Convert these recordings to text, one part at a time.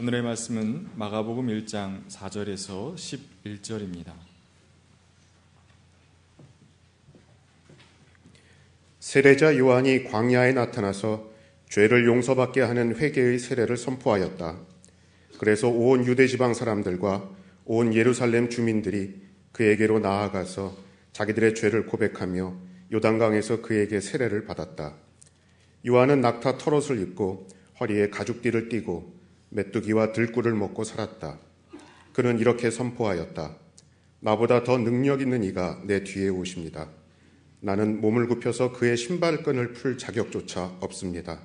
오늘의 말씀은 마가복음 1장 4절에서 11절입니다. 세례자 요한이 광야에 나타나서 죄를 용서받게 하는 회개의 세례를 선포하였다. 그래서 온 유대 지방 사람들과 온 예루살렘 주민들이 그에게로 나아가서 자기들의 죄를 고백하며 요단강에서 그에게 세례를 받았다. 요한은 낙타 털옷을 입고 허리에 가죽띠를 띠고 메뚜기와 들꿀을 먹고 살았다. 그는 이렇게 선포하였다. 나보다 더 능력 있는 이가 내 뒤에 오십니다. 나는 몸을 굽혀서 그의 신발끈을 풀 자격조차 없습니다.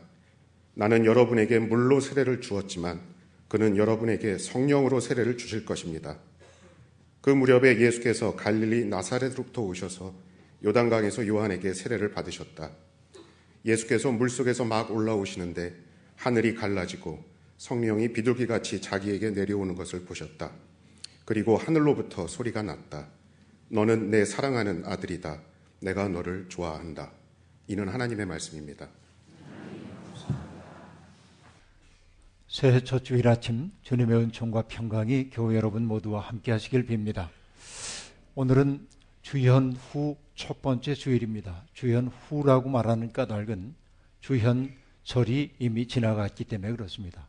나는 여러분에게 물로 세례를 주었지만 그는 여러분에게 성령으로 세례를 주실 것입니다. 그 무렵에 예수께서 갈릴리 나사렛으로부터 오셔서 요단강에서 요한에게 세례를 받으셨다. 예수께서 물속에서 막 올라오시는데 하늘이 갈라지고 성령이 비둘기 같이 자기에게 내려오는 것을 보셨다. 그리고 하늘로부터 소리가 났다. 너는 내 사랑하는 아들이다. 내가 너를 좋아한다. 이는 하나님의 말씀입니다. 새해 첫 주일 아침 주님의 은총과 평강이 교회 여러분 모두와 함께 하시길 빕니다. 오늘은 주현 후 첫 번째 주일입니다. 주현 후라고 말하는 까닭은 주현 절이 이미 지나갔기 때문에 그렇습니다.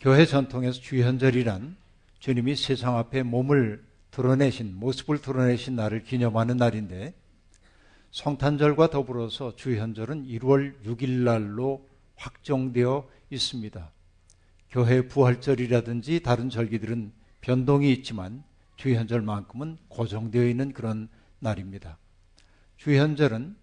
교회 전통에서 주현절이란 주님이 세상 앞에 몸을 드러내신 모습을 드러내신 날을 기념하는 날인데 성탄절과 더불어서 주현절은 1월 6일 날로 확정되어 있습니다. 교회 부활절이라든지 다른 절기들은 변동이 있지만 주현절만큼은 고정되어 있는 그런 날입니다. 주현절은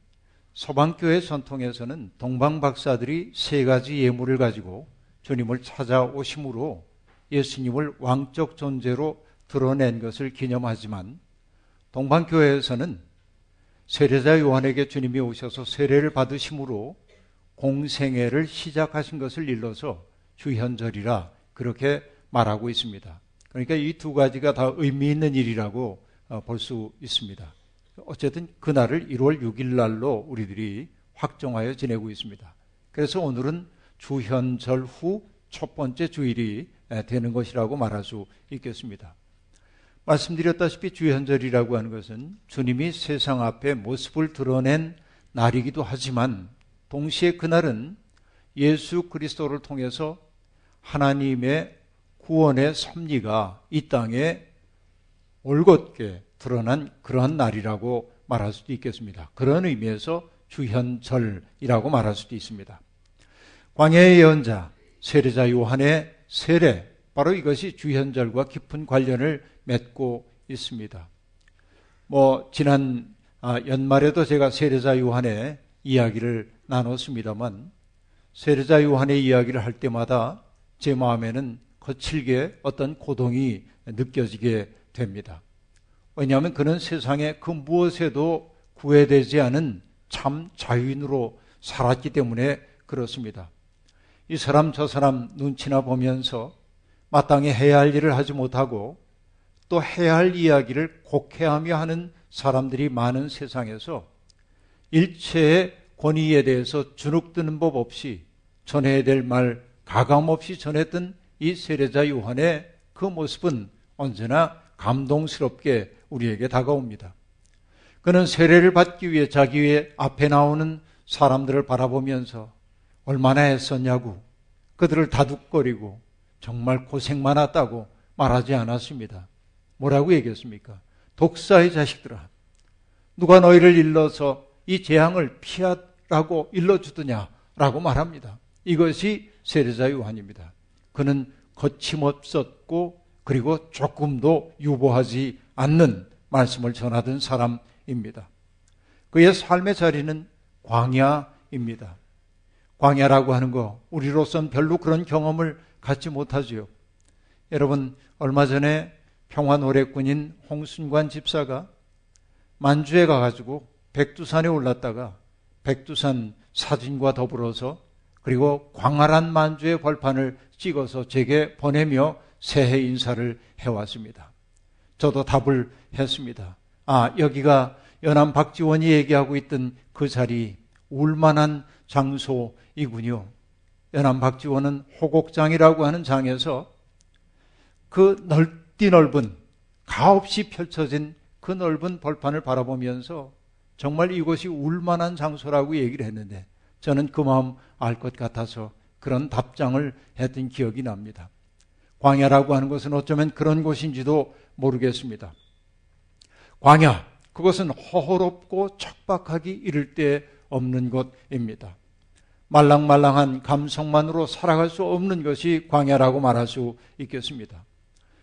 서방교회 전통에서는 동방 박사들이 세 가지 예물을 가지고 주님을 찾아오심으로 예수님을 왕적 존재로 드러낸 것을 기념하지만 동방교회에서는 세례자 요한에게 주님이 오셔서 세례를 받으심으로 공생애를 시작하신 것을 일러서 주현절이라 그렇게 말하고 있습니다. 그러니까 이 두 가지가 다 의미 있는 일이라고 어, 볼수 있습니다. 어쨌든 그날을 1월 6일 날로 우리들이 확정하여 지내고 있습니다. 그래서 오늘은 주현절 후 첫 번째 주일이 되는 것이라고 말할 수 있겠습니다. 말씀드렸다시피 주현절이라고 하는 것은 주님이 세상 앞에 모습을 드러낸 날이기도 하지만 동시에 그날은 예수 그리스도를 통해서 하나님의 구원의 섭리가 이 땅에 올곧게 드러난 그러한 날이라고 말할 수도 있겠습니다. 그런 의미에서 주현절이라고 말할 수도 있습니다. 광야의 예언자 세례자 요한의 세례 바로 이것이 주현절과 깊은 관련을 맺고 있습니다. 뭐 지난 아, 연말에도 제가 세례자 요한의 이야기를 나눴습니다만 세례자 요한의 이야기를 할 때마다 제 마음에는 거칠게 어떤 고동이 느껴지게 됩니다. 왜냐하면 그는 세상에 그 무엇에도 구애되지 않은 참 자유인으로 살았기 때문에 그렇습니다. 이 사람 저 사람 눈치나 보면서 마땅히 해야 할 일을 하지 못하고 또 해야 할 이야기를 곡해하며 하는 사람들이 많은 세상에서 일체의 권위에 대해서 주눅드는 법 없이 전해야 될 말 가감 없이 전했던 이 세례자 요한의 그 모습은 언제나 감동스럽게 우리에게 다가옵니다. 그는 세례를 받기 위해 자기의 앞에 나오는 사람들을 바라보면서 얼마나 애썼냐고 그들을 다독거리고 정말 고생 많았다고 말하지 않았습니다. 뭐라고 얘기했습니까? 독사의 자식들아, 누가 너희를 일러서 이 재앙을 피하라고 일러주더냐라고 말합니다. 이것이 세례자 요한입니다. 그는 거침없었고 그리고 조금도 유보하지 않는 말씀을 전하던 사람입니다. 그의 삶의 자리는 광야입니다. 광야라고 하는 거 우리로선 별로 그런 경험을 갖지 못하지요. 여러분 얼마 전에 평화 노래꾼인 홍순관 집사가 만주에 가가지고 백두산에 올랐다가 백두산 사진과 더불어서 그리고 광활한 만주의 벌판을 찍어서 제게 보내며 새해 인사를 해왔습니다. 저도 답을 했습니다. 아, 여기가 연암 박지원이 얘기하고 있던 그 자리, 울만한 장소이군요. 연암 박지원은 호곡장이라고 하는 장에서 그 넓디 넓은 가없이 펼쳐진 그 넓은 벌판을 바라보면서 정말 이곳이 울만한 장소라고 얘기를 했는데 저는 그 마음 알 것 같아서 그런 답장을 했던 기억이 납니다. 광야라고 하는 것은 어쩌면 그런 곳인지도 모르겠습니다. 광야, 그것은 허허롭고 척박하기 이를 데 없는 곳입니다. 말랑말랑한 감성만으로 살아갈 수 없는 것이 광야라고 말할 수 있겠습니다.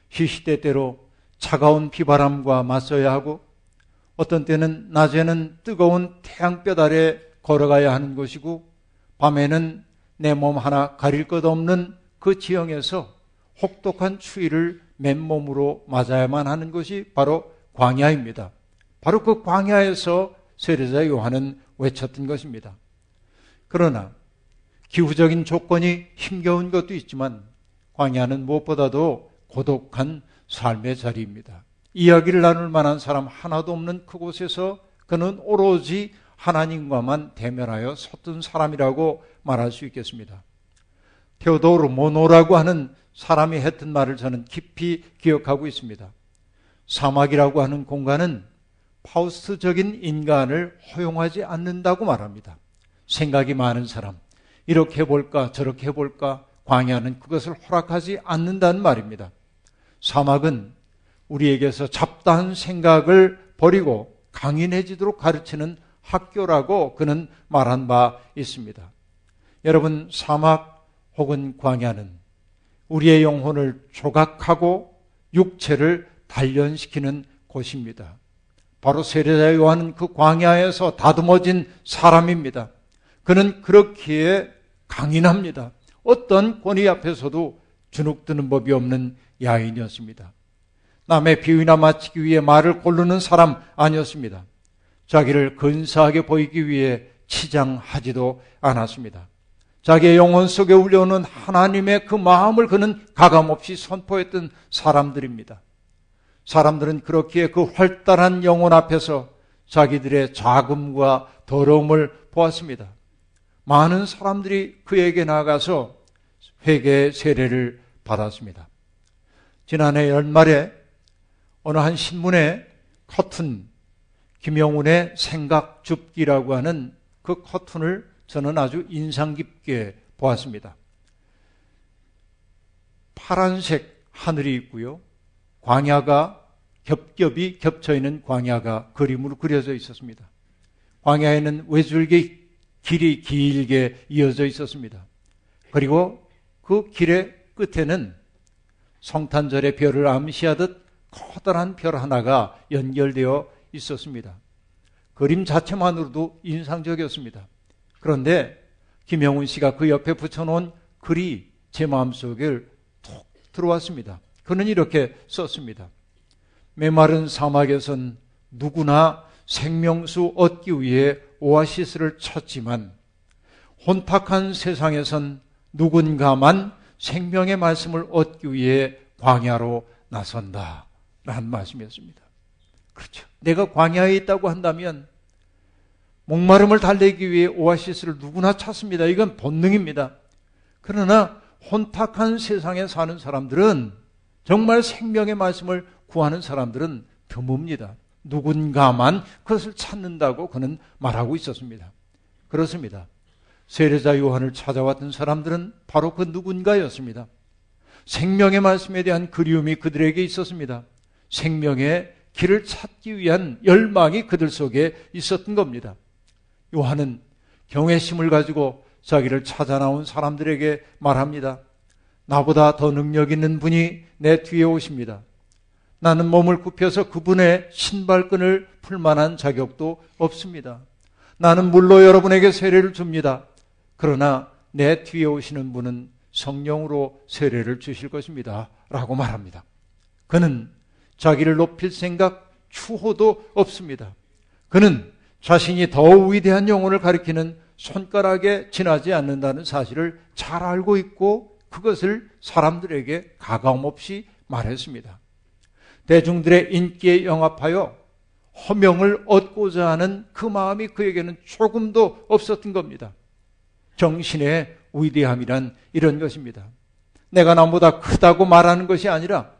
시시때때로 차가운 비바람과 맞서야 하고 어떤 때는 낮에는 뜨거운 태양볕 아래 걸어가야 하는 것이고 밤에는 내 몸 하나 가릴 것 없는 그 지형에서 혹독한 추위를 맨몸으로 맞아야만 하는 것이 바로 광야입니다. 바로 그 광야에서 세례자 요한은 외쳤던 것입니다. 그러나 기후적인 조건이 힘겨운 것도 있지만 광야는 무엇보다도 고독한 삶의 자리입니다. 이야기를 나눌 만한 사람 하나도 없는 그곳에서 그는 오로지 하나님과만 대면하여 섰던 사람이라고 말할 수 있겠습니다. 테오도르 모노라고 하는 사람이 했던 말을 저는 깊이 기억하고 있습니다. 사막이라고 하는 공간은 파우스트적인 인간을 허용하지 않는다고 말합니다. 생각이 많은 사람, 이렇게 해볼까, 저렇게 해볼까, 광야는 그것을 허락하지 않는다는 말입니다. 사막은 우리에게서 잡다한 생각을 버리고 강인해지도록 가르치는 학교라고 그는 말한 바 있습니다. 여러분, 사막 혹은 광야는 우리의 영혼을 조각하고 육체를 단련시키는 곳입니다. 바로 세례자 요한은 그 광야에서 다듬어진 사람입니다. 그는 그렇기에 강인합니다. 어떤 권위 앞에서도 주눅드는 법이 없는 야인이었습니다. 남의 비위나 마치기 위해 말을 고르는 사람 아니었습니다. 자기를 근사하게 보이기 위해 치장하지도 않았습니다. 자기의 영혼 속에 울려오는 하나님의 그 마음을 그는 가감없이 선포했던 사람들입니다. 사람들은 그렇기에 그 활달한 영혼 앞에서 자기들의 자금과 더러움을 보았습니다. 많은 사람들이 그에게 나가서 회개 세례를 받았습니다. 지난해 연말에 어느 한 신문에 커튼 김영훈의 생각 줍기라고 하는 그 커튼을 저는 아주 인상 깊게 보았습니다. 파란색 하늘이 있고요. 광야가 겹겹이 겹쳐 있는 광야가 그림으로 그려져 있었습니다. 광야에는 외줄기 길이 길게 이어져 있었습니다. 그리고 그 길의 끝에는 성탄절의 별을 암시하듯 커다란 별 하나가 연결되어 있었습니다. 그림 자체만으로도 인상적이었습니다. 그런데 김영훈 씨가 그 옆에 붙여놓은 글이 제 마음속에 톡 들어왔습니다. 그는 이렇게 썼습니다. 메마른 사막에선 누구나 생명수 얻기 위해 오아시스를 찾지만 혼탁한 세상에선 누군가만 생명의 말씀을 얻기 위해 광야로 나선다. 라는 말씀이었습니다. 그렇죠. 내가 광야에 있다고 한다면 목마름을 달래기 위해 오아시스를 누구나 찾습니다. 이건 본능입니다. 그러나 혼탁한 세상에 사는 사람들은 정말 생명의 말씀을 구하는 사람들은 드뭅니다. 누군가만 그것을 찾는다고 그는 말하고 있었습니다. 그렇습니다. 세례자 요한을 찾아왔던 사람들은 바로 그 누군가였습니다. 생명의 말씀에 대한 그리움이 그들에게 있었습니다. 생명의 길을 찾기 위한 열망이 그들 속에 있었던 겁니다. 요한은 경외심을 가지고 자기를 찾아 나온 사람들에게 말합니다. 나보다 더 능력 있는 분이 내 뒤에 오십니다. 나는 몸을 굽혀서 그분의 신발끈을 풀 만한 자격도 없습니다. 나는 물로 여러분에게 세례를 줍니다. 그러나 내 뒤에 오시는 분은 성령으로 세례를 주실 것입니다. 라고 말합니다. 그는 자기를 높일 생각 추호도 없습니다. 그는 자신이 더 위대한 영혼을 가리키는 손가락에 지나지 않는다는 사실을 잘 알고 있고 그것을 사람들에게 가감 없이 말했습니다. 대중들의 인기에 영합하여 허명을 얻고자 하는 그 마음이 그에게는 조금도 없었던 겁니다. 정신의 위대함이란 이런 것입니다. 내가 나보다 크다고 말하는 것이 아니라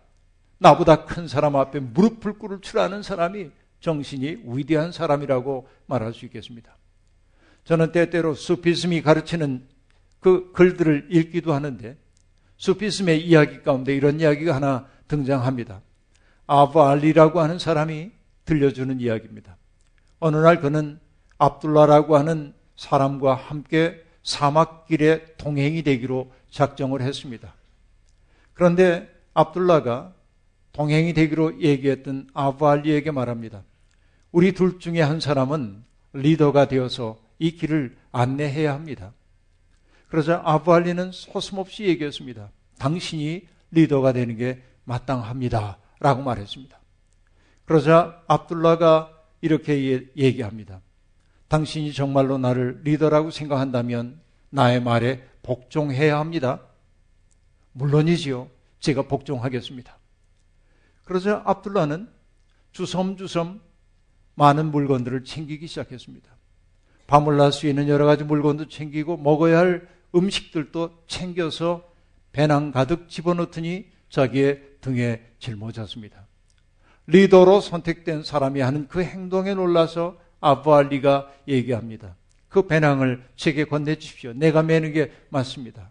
나보다 큰 사람 앞에 무릎을 꿇을 줄 아는 사람이 정신이 위대한 사람이라고 말할 수 있겠습니다. 저는 때때로 수피즘이 가르치는 그 글들을 읽기도 하는데 수피즘의 이야기 가운데 이런 이야기가 하나 등장합니다. 아브알리라고 하는 사람이 들려주는 이야기입니다. 어느 날 그는 압둘라라고 하는 사람과 함께 사막길에 동행이 되기로 작정을 했습니다. 그런데 압둘라가 동행이 되기로 얘기했던 아브알리에게 말합니다. 우리 둘 중에 한 사람은 리더가 되어서 이 길을 안내해야 합니다. 그러자 아브알리는 소슴없이 얘기했습니다. 당신이 리더가 되는 게 마땅합니다. 라고 말했습니다. 그러자 압둘라가 이렇게 얘기합니다. 당신이 정말로 나를 리더라고 생각한다면 나의 말에 복종해야 합니다. 물론이지요. 제가 복종하겠습니다. 그러자 압둘라는 주섬주섬 많은 물건들을 챙기기 시작했습니다. 밤을 날수 있는 여러 가지 물건도 챙기고 먹어야 할 음식들도 챙겨서 배낭 가득 집어넣더니 자기의 등에 짊어졌습니다. 리더로 선택된 사람이 하는 그 행동에 놀라서 아부알리가 얘기합니다. 그 배낭을 제게 건네주십시오. 내가 매는 게 맞습니다.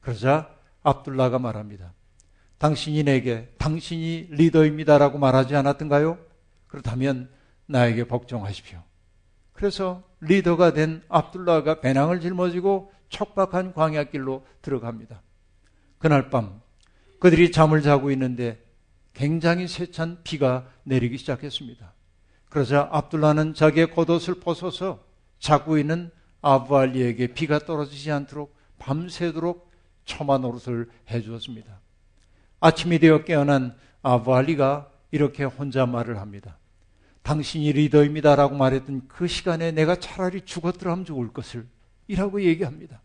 그러자 압둘라가 말합니다. 당신이 내게 당신이 리더입니다라고 말하지 않았던가요? 그렇다면 나에게 복종하십시오. 그래서 리더가 된 압둘라가 배낭을 짊어지고 척박한 광야길로 들어갑니다. 그날 밤 그들이 잠을 자고 있는데 굉장히 세찬 비가 내리기 시작했습니다. 그러자 압둘라는 자기의 겉옷을 벗어서 자고 있는 아부알리에게 비가 떨어지지 않도록 밤새도록 처마 노릇을 해주었습니다. 아침이 되어 깨어난 아부알리가 이렇게 혼자 말을 합니다. 당신이 리더입니다라고 말했던 그 시간에 내가 차라리 죽었더라면 좋을 것을 이라고 얘기합니다.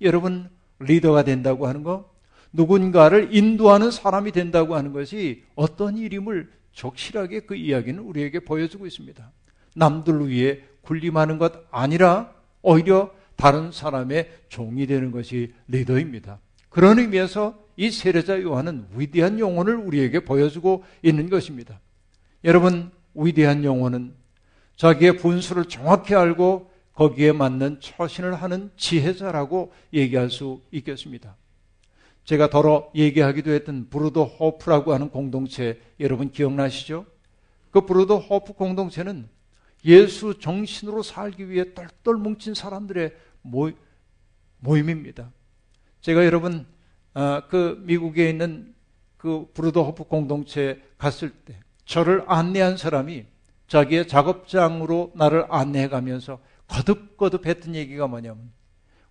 여러분 리더가 된다고 하는 거 누군가를 인도하는 사람이 된다고 하는 것이 어떤 일임을 적실하게 그 이야기는 우리에게 보여주고 있습니다. 남들 위해 군림하는 것 아니라 오히려 다른 사람의 종이 되는 것이 리더입니다. 그런 의미에서 이 세례자 요한은 위대한 영혼을 우리에게 보여주고 있는 것입니다. 여러분, 위대한 영혼은 자기의 분수를 정확히 알고 거기에 맞는 처신을 하는 지혜자라고 얘기할 수 있겠습니다. 제가 더러 얘기하기도 했던 브루더 호프라고 하는 공동체 여러분 기억나시죠? 그 브루더 호프 공동체는 예수 정신으로 살기 위해 똘똘 뭉친 사람들의 모, 모임입니다. 제가 여러분 아, 그 미국에 있는 그 브루더 호프 공동체 갔을 때 저를 안내한 사람이 자기의 작업장으로 나를 안내해 가면서 거듭거듭 했던 얘기가 뭐냐면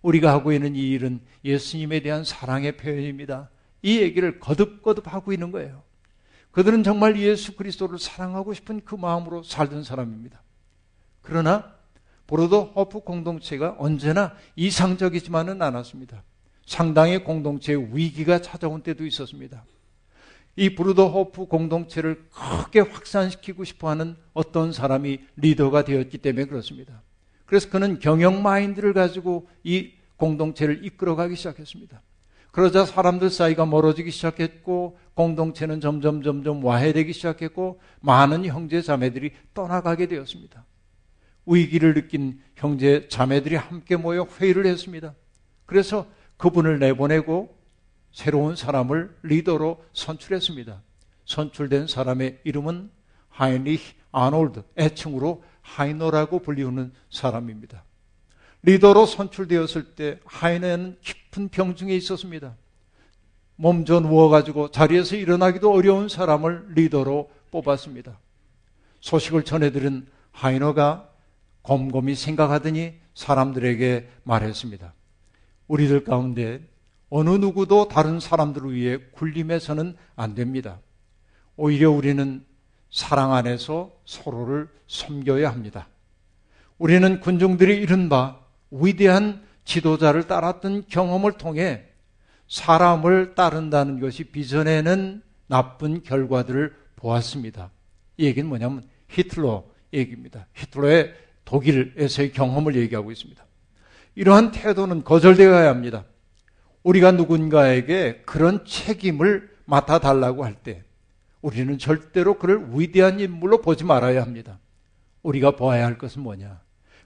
우리가 하고 있는 이 일은 예수님에 대한 사랑의 표현입니다. 이 얘기를 거듭거듭 하고 있는 거예요. 그들은 정말 예수 그리스도를 사랑하고 싶은 그 마음으로 살던 사람입니다. 그러나 보로도 허프 공동체가 언제나 이상적이지만은 않았습니다. 상당히 공동체의 위기가 찾아온 때도 있었습니다. 이 브루더 호프 공동체를 크게 확산시키고 싶어 하는 어떤 사람이 리더가 되었기 때문에 그렇습니다. 그래서 그는 경영 마인드를 가지고 이 공동체를 이끌어가기 시작했습니다. 그러자 사람들 사이가 멀어지기 시작했고 공동체는 점점 점점 와해되기 시작했고 많은 형제 자매들이 떠나가게 되었습니다. 위기를 느낀 형제 자매들이 함께 모여 회의를 했습니다. 그래서 그분을 내보내고 새로운 사람을 리더로 선출했습니다. 선출된 사람의 이름은 하이니히 아놀드, 애칭으로 하이너라고 불리우는 사람입니다. 리더로 선출되었을 때 하이너는 깊은 병중에 있었습니다. 몸져 누워가지고 자리에서 일어나기도 어려운 사람을 리더로 뽑았습니다. 소식을 전해들은 하이너가 곰곰이 생각하더니 사람들에게 말했습니다. 우리들 가운데 어느 누구도 다른 사람들을 위해 굴림해서는 안 됩니다. 오히려 우리는 사랑 안에서 서로를 섬겨야 합니다. 우리는 군중들이 이른바 위대한 지도자를 따랐던 경험을 통해 사람을 따른다는 것이 비전에는 나쁜 결과들을 보았습니다. 이 얘기는 뭐냐면 히틀러 얘기입니다. 히틀러의 독일에서의 경험을 얘기하고 있습니다. 이러한 태도는 거절되어야 합니다. 우리가 누군가에게 그런 책임을 맡아달라고 할 때 우리는 절대로 그를 위대한 인물로 보지 말아야 합니다. 우리가 보아야 할 것은 뭐냐?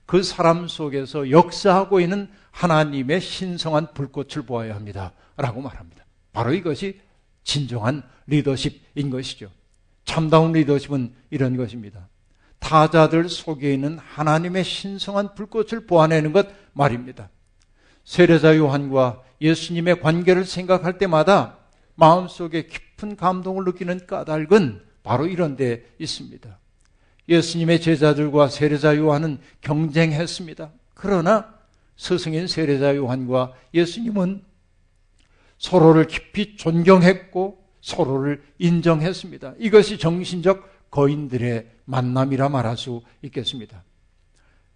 그 사람 속에서 역사하고 있는 하나님의 신성한 불꽃을 보아야 합니다. 라고 말합니다. 바로 이것이 진정한 리더십인 것이죠. 참다운 리더십은 이런 것입니다. 타자들 속에 있는 하나님의 신성한 불꽃을 보아내는 것 말입니다. 세례자 요한과 예수님의 관계를 생각할 때마다 마음속에 깊은 감동을 느끼는 까닭은 바로 이런 데 있습니다. 예수님의 제자들과 세례자 요한은 경쟁했습니다. 그러나 스승인 세례자 요한과 예수님은 서로를 깊이 존경했고 서로를 인정했습니다. 이것이 정신적 거인들의 만남이라 말할 수 있겠습니다.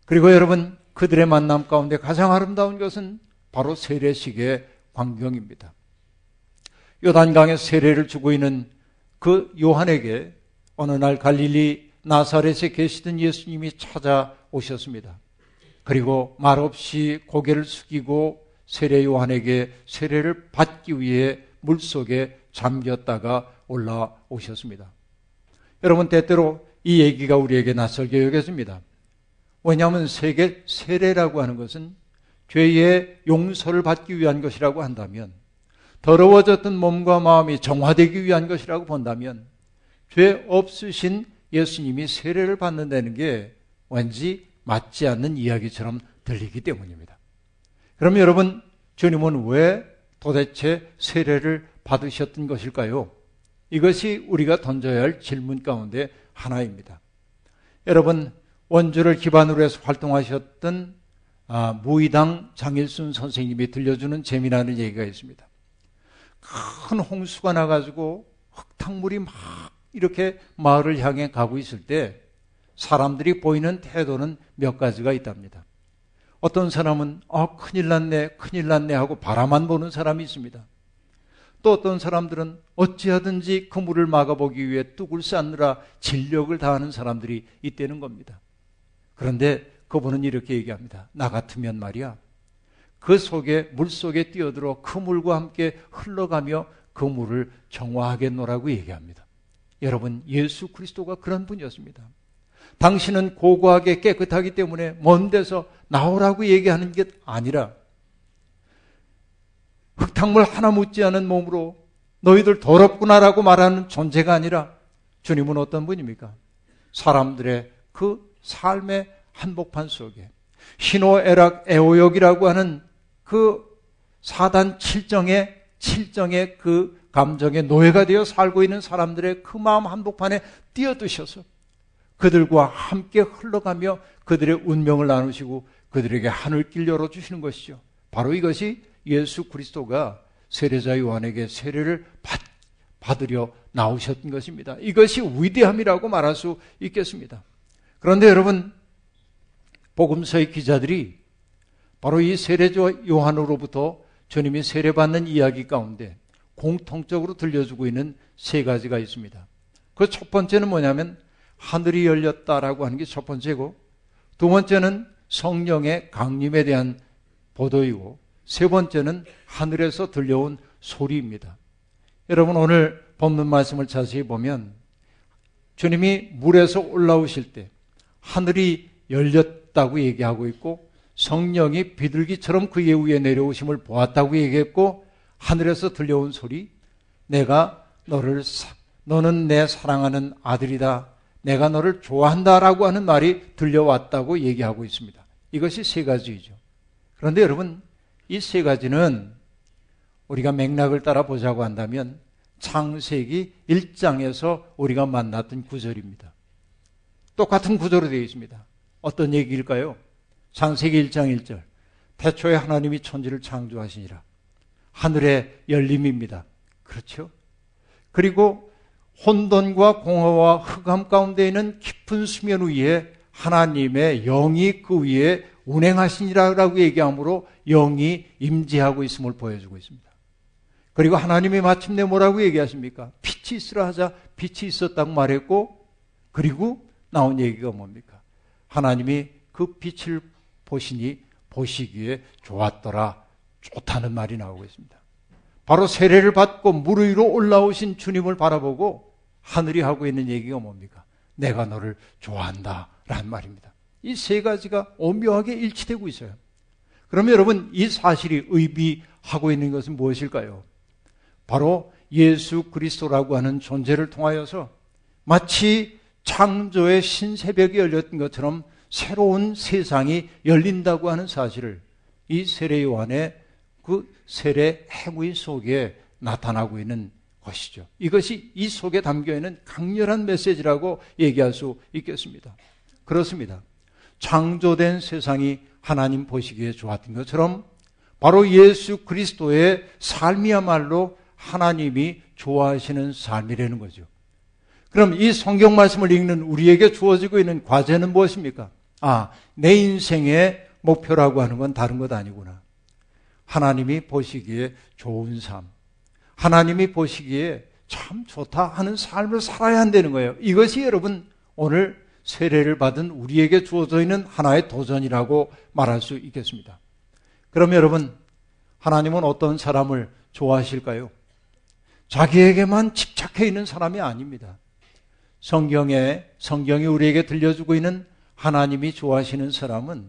그리고 여러분, 그들의 만남 가운데 가장 아름다운 것은 바로 세례식의 광경입니다. 요단강에 세례를 주고 있는 그 요한에게 어느 날 갈릴리 나사렛에 계시던 예수님이 찾아오셨습니다. 그리고 말없이 고개를 숙이고 세례 요한에게 세례를 받기 위해 물속에 잠겼다가 올라오셨습니다. 여러분 때때로 이 얘기가 우리에게 낯설게 여겨집니다. 왜냐하면 세계 세례라고 하는 것은 죄의 용서를 받기 위한 것이라고 한다면 더러워졌던 몸과 마음이 정화되기 위한 것이라고 본다면 죄 없으신 예수님이 세례를 받는다는 게 왠지 맞지 않는 이야기처럼 들리기 때문입니다. 그럼 여러분, 주님은 왜 도대체 세례를 받으셨던 것일까요? 이것이 우리가 던져야 할 질문 가운데 하나입니다. 여러분, 원주를 기반으로 해서 활동하셨던 아, 무의당 장일순 선생님이 들려주는 재미나는 얘기가 있습니다. 큰 홍수가 나가지고 흙탕물이 막 이렇게 마을을 향해 가고 있을 때 사람들이 보이는 태도는 몇 가지가 있답니다. 어떤 사람은 아 큰일 났네 큰일 났네 하고 바라만 보는 사람이 있습니다. 또 어떤 사람들은 어찌하든지 그 물을 막아보기 위해 뚝을 쌓느라 진력을 다하는 사람들이 있다는 겁니다. 그런데 그분은 이렇게 얘기합니다. 나 같으면 말이야. 그 속에, 물 속에 뛰어들어 그 물과 함께 흘러가며 그 물을 정화하겠노라고 얘기합니다. 여러분, 예수 그리스도가 그런 분이었습니다. 당신은 고고하게 깨끗하기 때문에 먼 데서 나오라고 얘기하는 게 아니라 흙탕물 하나 묻지 않은 몸으로 너희들 더럽구나라고 말하는 존재가 아니라 주님은 어떤 분입니까? 사람들의 그 삶의 한복판 속에 신호애락 애호역이라고 하는 그 사단 칠정의 칠정의 그 감정의 노예가 되어 살고 있는 사람들의 그 마음 한복판에 뛰어드셔서 그들과 함께 흘러가며 그들의 운명을 나누시고 그들에게 하늘길 열어주시는 것이죠. 바로 이것이 예수 그리스도가 세례자 요한에게 세례를 받, 받으려 나오셨던 것입니다. 이것이 위대함이라고 말할 수 있겠습니다. 그런데 여러분, 복음서의 기자들이 바로 이 세례자 요한으로부터 주님이 세례받는 이야기 가운데 공통적으로 들려주고 있는 세 가지가 있습니다. 그 첫 번째는 뭐냐면 하늘이 열렸다라고 하는 게 첫 번째고 두 번째는 성령의 강림에 대한 보도이고 세 번째는 하늘에서 들려온 소리입니다. 여러분 오늘 본문 말씀을 자세히 보면 주님이 물에서 올라오실 때 하늘이 열렸다고 얘기하고 있고 성령이 비둘기처럼 그의 위에 내려오심을 보았다고 얘기했고 하늘에서 들려온 소리 내가 너를 너는 내 사랑하는 아들이다. 내가 너를 좋아한다라고 하는 말이 들려왔다고 얘기하고 있습니다. 이것이 세 가지이죠. 그런데 여러분 이 세 가지는 우리가 맥락을 따라 보자고 한다면 창세기 1장에서 우리가 만났던 구절입니다. 똑같은 구절로 되어 있습니다. 어떤 얘기일까요? 창세기 1장 1절. 태초에 하나님이 천지를 창조하시니라. 하늘의 열림입니다. 그렇죠? 그리고 혼돈과 공허와 흑암 가운데 있는 깊은 수면 위에 하나님의 영이 그 위에 운행하시니라라고 얘기하므로 영이 임재하고 있음을 보여주고 있습니다. 그리고 하나님이 마침내 뭐라고 얘기하십니까? 빛이 있으라 하자 빛이 있었다고 말했고 그리고 나온 얘기가 뭡니까? 하나님이 그 빛을 보시니 보시기에 좋았더라. 좋다는 말이 나오고 있습니다. 바로 세례를 받고 물 위로 올라오신 주님을 바라보고 하늘이 하고 있는 얘기가 뭡니까? 내가 너를 좋아한다. 라는 말입니다. 이 세 가지가 오묘하게 일치되고 있어요. 그러면 여러분, 이 사실이 의미하고 있는 것은 무엇일까요? 바로 예수 그리스도라고 하는 존재를 통하여서 마치 창조의 신새벽이 열렸던 것처럼 새로운 세상이 열린다고 하는 사실을 이 세례 요한의 그 세례 행위 속에 나타나고 있는 것이죠. 이것이 이 속에 담겨 있는 강렬한 메시지라고 얘기할 수 있겠습니다. 그렇습니다. 창조된 세상이 하나님 보시기에 좋았던 것처럼 바로 예수 그리스도의 삶이야말로 하나님이 좋아하시는 삶이라는 거죠. 그럼 이 성경 말씀을 읽는 우리에게 주어지고 있는 과제는 무엇입니까? 아, 내 인생의 목표라고 하는 건 다른 것 아니구나. 하나님이 보시기에 좋은 삶. 하나님이 보시기에 참 좋다 하는 삶을 살아야 한다는 거예요. 이것이 여러분 오늘 세례를 받은 우리에게 주어져 있는 하나의 도전이라고 말할 수 있겠습니다. 그럼 여러분, 하나님은 어떤 사람을 좋아하실까요? 자기에게만 집착해 있는 사람이 아닙니다. 성경에, 성경이 우리에게 들려주고 있는 하나님이 좋아하시는 사람은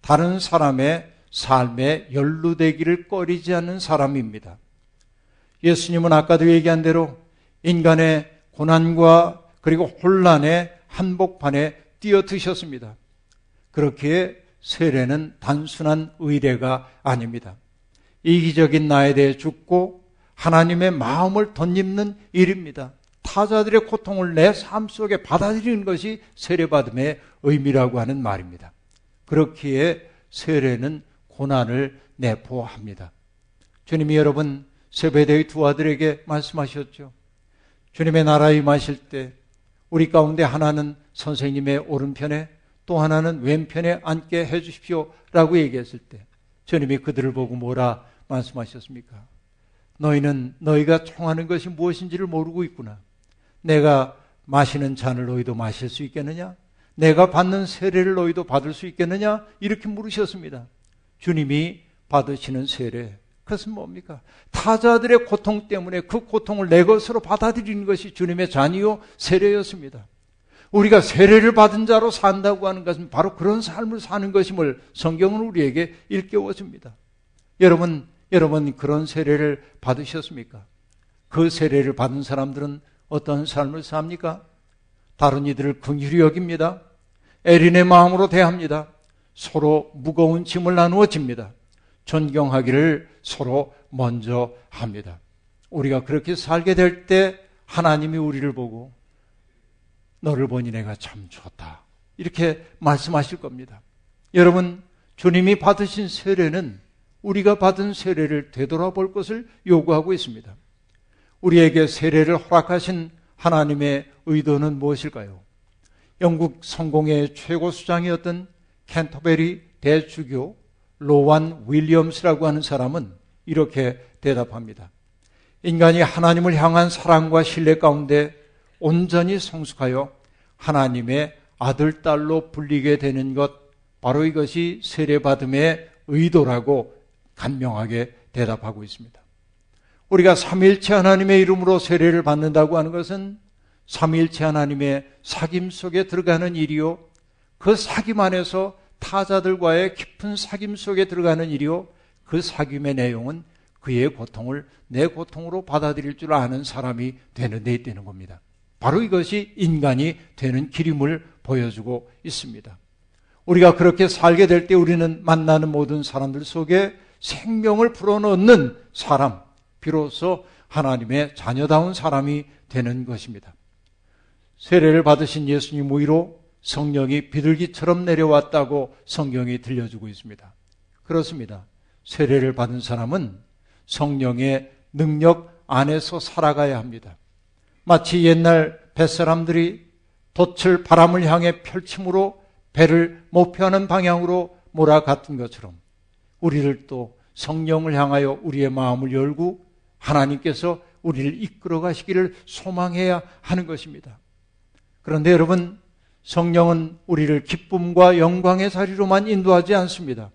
다른 사람의 삶에 연루되기를 꺼리지 않는 사람입니다. 예수님은 아까도 얘기한 대로 인간의 고난과 그리고 혼란의 한복판에 뛰어드셨습니다. 그렇기에 세례는 단순한 의례가 아닙니다. 이기적인 나에 대해 죽고 하나님의 마음을 덧입는 일입니다. 타자들의 고통을 내 삶 속에 받아들이는 것이 세례받음의 의미라고 하는 말입니다. 그렇기에 세례는 고난을 내포합니다. 주님이 여러분 세배대의 두 아들에게 말씀하셨죠. 주님의 나라에 임하실 때 우리 가운데 하나는 선생님의 오른편에 또 하나는 왼편에 앉게 해 주십시오. 라고 얘기했을 때 주님이 그들을 보고 뭐라 말씀하셨습니까? 너희는 너희가 청하는 것이 무엇인지를 모르고 있구나. 내가 마시는 잔을 너희도 마실 수 있겠느냐? 내가 받는 세례를 너희도 받을 수 있겠느냐? 이렇게 물으셨습니다. 주님이 받으시는 세례. 그것은 뭡니까? 타자들의 고통 때문에 그 고통을 내 것으로 받아들이는 것이 주님의 잔이요 세례였습니다. 우리가 세례를 받은 자로 산다고 하는 것은 바로 그런 삶을 사는 것임을 성경은 우리에게 일깨워 줍니다. 여러분, 여러분 그런 세례를 받으셨습니까? 그 세례를 받은 사람들은 어떤 삶을 삽니까? 다른 이들을 긍휼히 여깁니다. 애린의 마음으로 대합니다. 서로 무거운 짐을 나누어 집니다. 존경하기를 서로 먼저 합니다. 우리가 그렇게 살게 될 때 하나님이 우리를 보고 너를 보니 내가 참 좋다. 이렇게 말씀하실 겁니다. 여러분, 주님이 받으신 세례는 우리가 받은 세례를 되돌아볼 것을 요구하고 있습니다. 우리에게 세례를 허락하신 하나님의 의도는 무엇일까요? 영국 성공의 최고 수장이었던 캔터베리 대주교 로완 윌리엄스라고 하는 사람은 이렇게 대답합니다. 인간이 하나님을 향한 사랑과 신뢰 가운데 온전히 성숙하여 하나님의 아들, 딸로 불리게 되는 것, 바로 이것이 세례받음의 의도라고 간명하게 대답하고 있습니다. 우리가 삼일체 하나님의 이름으로 세례를 받는다고 하는 것은 삼일체 하나님의 사귐 속에 들어가는 일이요. 그 사귐 안에서 타자들과의 깊은 사귐 속에 들어가는 일이요. 그 사귐의 내용은 그의 고통을 내 고통으로 받아들일 줄 아는 사람이 되는 데 있다는 겁니다. 바로 이것이 인간이 되는 길임을 보여주고 있습니다. 우리가 그렇게 살게 될 때 우리는 만나는 모든 사람들 속에 생명을 불어넣는 사람, 비로소 하나님의 자녀다운 사람이 되는 것입니다. 세례를 받으신 예수님 위로 성령이 비둘기처럼 내려왔다고 성경이 들려주고 있습니다. 그렇습니다. 세례를 받은 사람은 성령의 능력 안에서 살아가야 합니다. 마치 옛날 뱃사람들이 돛을 바람을 향해 펼침으로 배를 목표하는 방향으로 몰아갔던 것처럼 우리를 또 성령을 향하여 우리의 마음을 열고 하나님께서 우리를 이끌어 가시기를 소망해야 하는 것입니다. 그런데 여러분, 성령은 우리를 기쁨과 영광의 자리로만 인도하지 않습니다.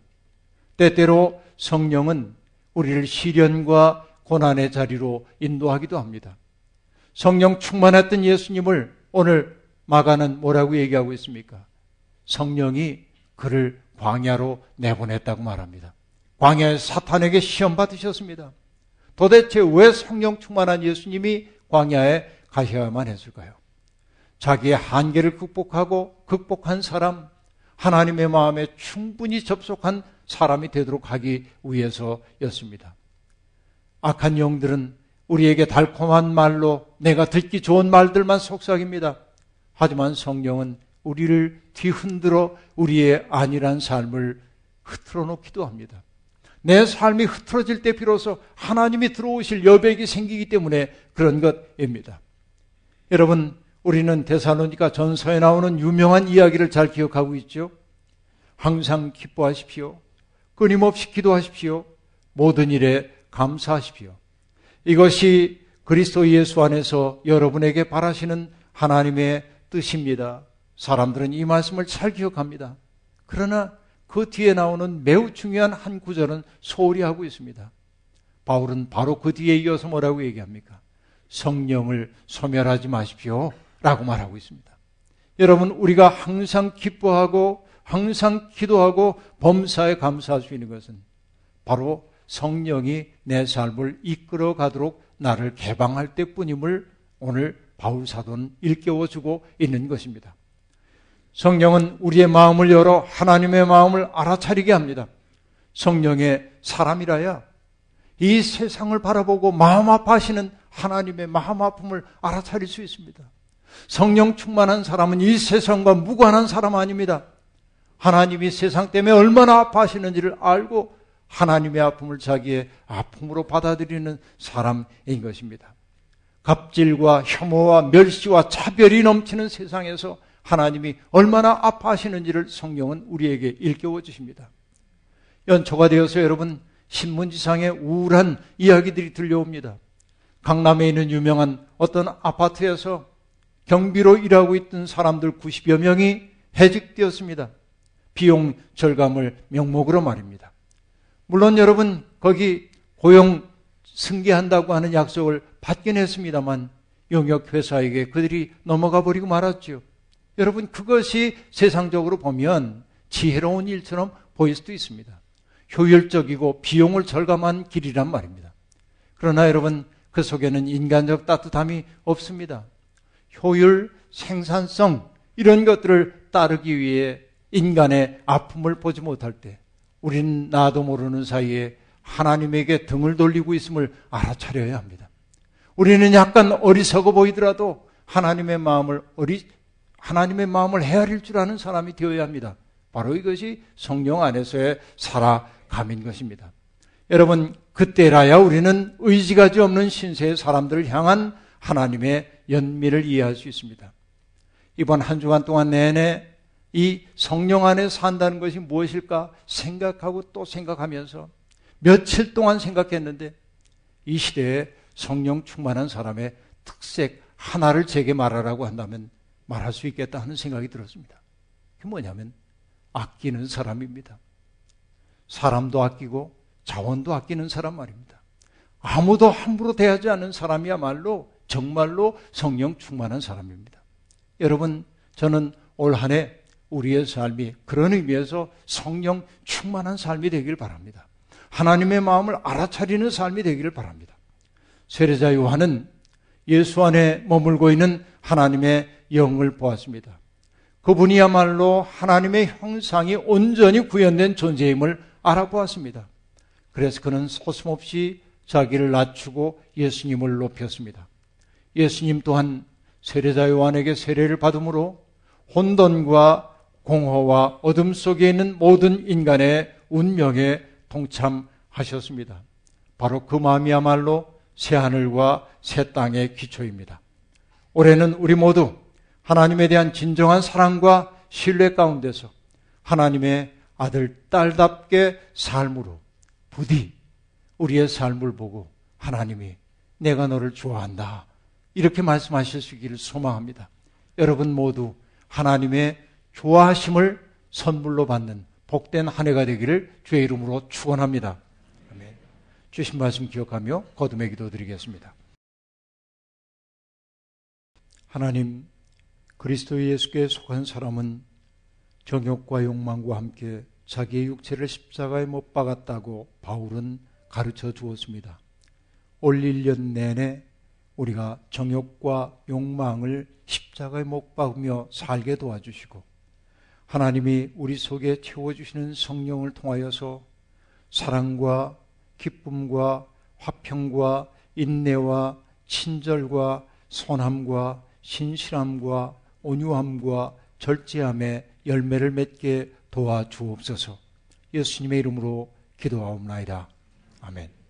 때때로 성령은 우리를 시련과 고난의 자리로 인도하기도 합니다. 성령 충만했던 예수님을 오늘 마가는 뭐라고 얘기하고 있습니까? 성령이 그를 광야로 내보냈다고 말합니다. 광야에 사탄에게 시험 받으셨습니다. 도대체 왜 성령 충만한 예수님이 광야에 가셔야만 했을까요? 자기의 한계를 극복하고 극복한 사람, 하나님의 마음에 충분히 접속한 사람이 되도록 하기 위해서였습니다. 악한 영들은 우리에게 달콤한 말로 내가 듣기 좋은 말들만 속삭입니다. 하지만 성령은 우리를 뒤흔들어 우리의 아니란 삶을 흐트러 놓기도 합니다. 내 삶이 흐트러질 때 비로소 하나님이 들어오실 여백이 생기기 때문에 그런 것입니다. 여러분, 우리는 대사로니까 전서에 나오는 유명한 이야기를 잘 기억하고 있죠. 항상 기뻐하십시오. 끊임없이 기도하십시오. 모든 일에 감사하십시오. 이것이 그리스도 예수 안에서 여러분에게 바라시는 하나님의 뜻입니다. 사람들은 이 말씀을 잘 기억합니다. 그러나 그 뒤에 나오는 매우 중요한 한 구절은 소홀히 하고 있습니다. 바울은 바로 그 뒤에 이어서 뭐라고 얘기합니까? 성령을 소멸하지 마십시오. 라고 말하고 있습니다. 여러분, 우리가 항상 기뻐하고 항상 기도하고 범사에 감사할 수 있는 것은 바로 성령이 내 삶을 이끌어 가도록 나를 개방할 때 뿐임을 오늘 바울 사도는 일깨워주고 있는 것입니다. 성령은 우리의 마음을 열어 하나님의 마음을 알아차리게 합니다. 성령의 사람이라야 이 세상을 바라보고 마음 아파하시는 하나님의 마음 아픔을 알아차릴 수 있습니다. 성령 충만한 사람은 이 세상과 무관한 사람 아닙니다. 하나님이 세상 때문에 얼마나 아파하시는지를 알고 하나님의 아픔을 자기의 아픔으로 받아들이는 사람인 것입니다. 갑질과 혐오와 멸시와 차별이 넘치는 세상에서 하나님이 얼마나 아파하시는지를 성령은 우리에게 일깨워 주십니다. 연초가 되어서 여러분 신문지상에 우울한 이야기들이 들려옵니다. 강남에 있는 유명한 어떤 아파트에서 경비로 일하고 있던 사람들 90여 명이 해직되었습니다. 비용 절감을 명목으로 말입니다. 물론 여러분 거기 고용 승계한다고 하는 약속을 받긴 했습니다만 용역 회사에게 그들이 넘어가 버리고 말았죠. 여러분 그것이 세상적으로 보면 지혜로운 일처럼 보일 수도 있습니다. 효율적이고 비용을 절감한 길이란 말입니다. 그러나 여러분 그 속에는 인간적 따뜻함이 없습니다. 효율, 생산성 이런 것들을 따르기 위해 인간의 아픔을 보지 못할 때 우린 나도 모르는 사이에 하나님에게 등을 돌리고 있음을 알아차려야 합니다. 우리는 약간 어리석어 보이더라도 하나님의 마음을 어리 하나님의 마음을 헤아릴 줄 아는 사람이 되어야 합니다. 바로 이것이 성령 안에서의 살아감인 것입니다. 여러분, 그때라야 우리는 의지가지 없는 신세의 사람들을 향한 하나님의 연미를 이해할 수 있습니다. 이번 한 주간 동안 내내 이 성령 안에 산다는 것이 무엇일까 생각하고 또 생각하면서 며칠 동안 생각했는데 이 시대에 성령 충만한 사람의 특색 하나를 제게 말하라고 한다면 말할 수 있겠다 하는 생각이 들었습니다. 그게 뭐냐면 아끼는 사람입니다. 사람도 아끼고 자원도 아끼는 사람 말입니다. 아무도 함부로 대하지 않는 사람이야말로 정말로 성령 충만한 사람입니다. 여러분, 저는 올 한 해 우리의 삶이 그런 의미에서 성령 충만한 삶이 되길 바랍니다. 하나님의 마음을 알아차리는 삶이 되기를 바랍니다. 세례자 요한은 예수 안에 머물고 있는 하나님의 영을 보았습니다. 그분이야말로 하나님의 형상이 온전히 구현된 존재임을 알아보았습니다. 그래서 그는 소슴없이 자기를 낮추고 예수님을 높였습니다. 예수님 또한 세례자 요한에게 세례를 받음으로 혼돈과 공허와 어둠 속에 있는 모든 인간의 운명에 동참하셨습니다. 바로 그 마음이야말로 새 하늘과 새 땅의 기초입니다. 올해는 우리 모두 하나님에 대한 진정한 사랑과 신뢰 가운데서 하나님의 아들, 딸답게 삶으로 부디 우리의 삶을 보고 하나님이 내가 너를 좋아한다. 이렇게 말씀하실 수 있기를 소망합니다. 여러분 모두 하나님의 좋아하심을 선물로 받는 복된 한 해가 되기를 주의 이름으로 축원합니다. 주신 말씀 기억하며 거듭의 기도 드리겠습니다. 하나님 그리스도 예수께 속한 사람은 정욕과 욕망과 함께 자기의 육체를 십자가에 못 박았다고 바울은 가르쳐 주었습니다. 올 1년 내내 우리가 정욕과 욕망을 십자가에 못 박으며 살게 도와주시고 하나님이 우리 속에 채워주시는 성령을 통하여서 사랑과 기쁨과 화평과 인내와 친절과 선함과 신실함과 온유함과 절제함의 열매를 맺게 도와주옵소서. 예수님의 이름으로 기도하옵나이다. 아멘.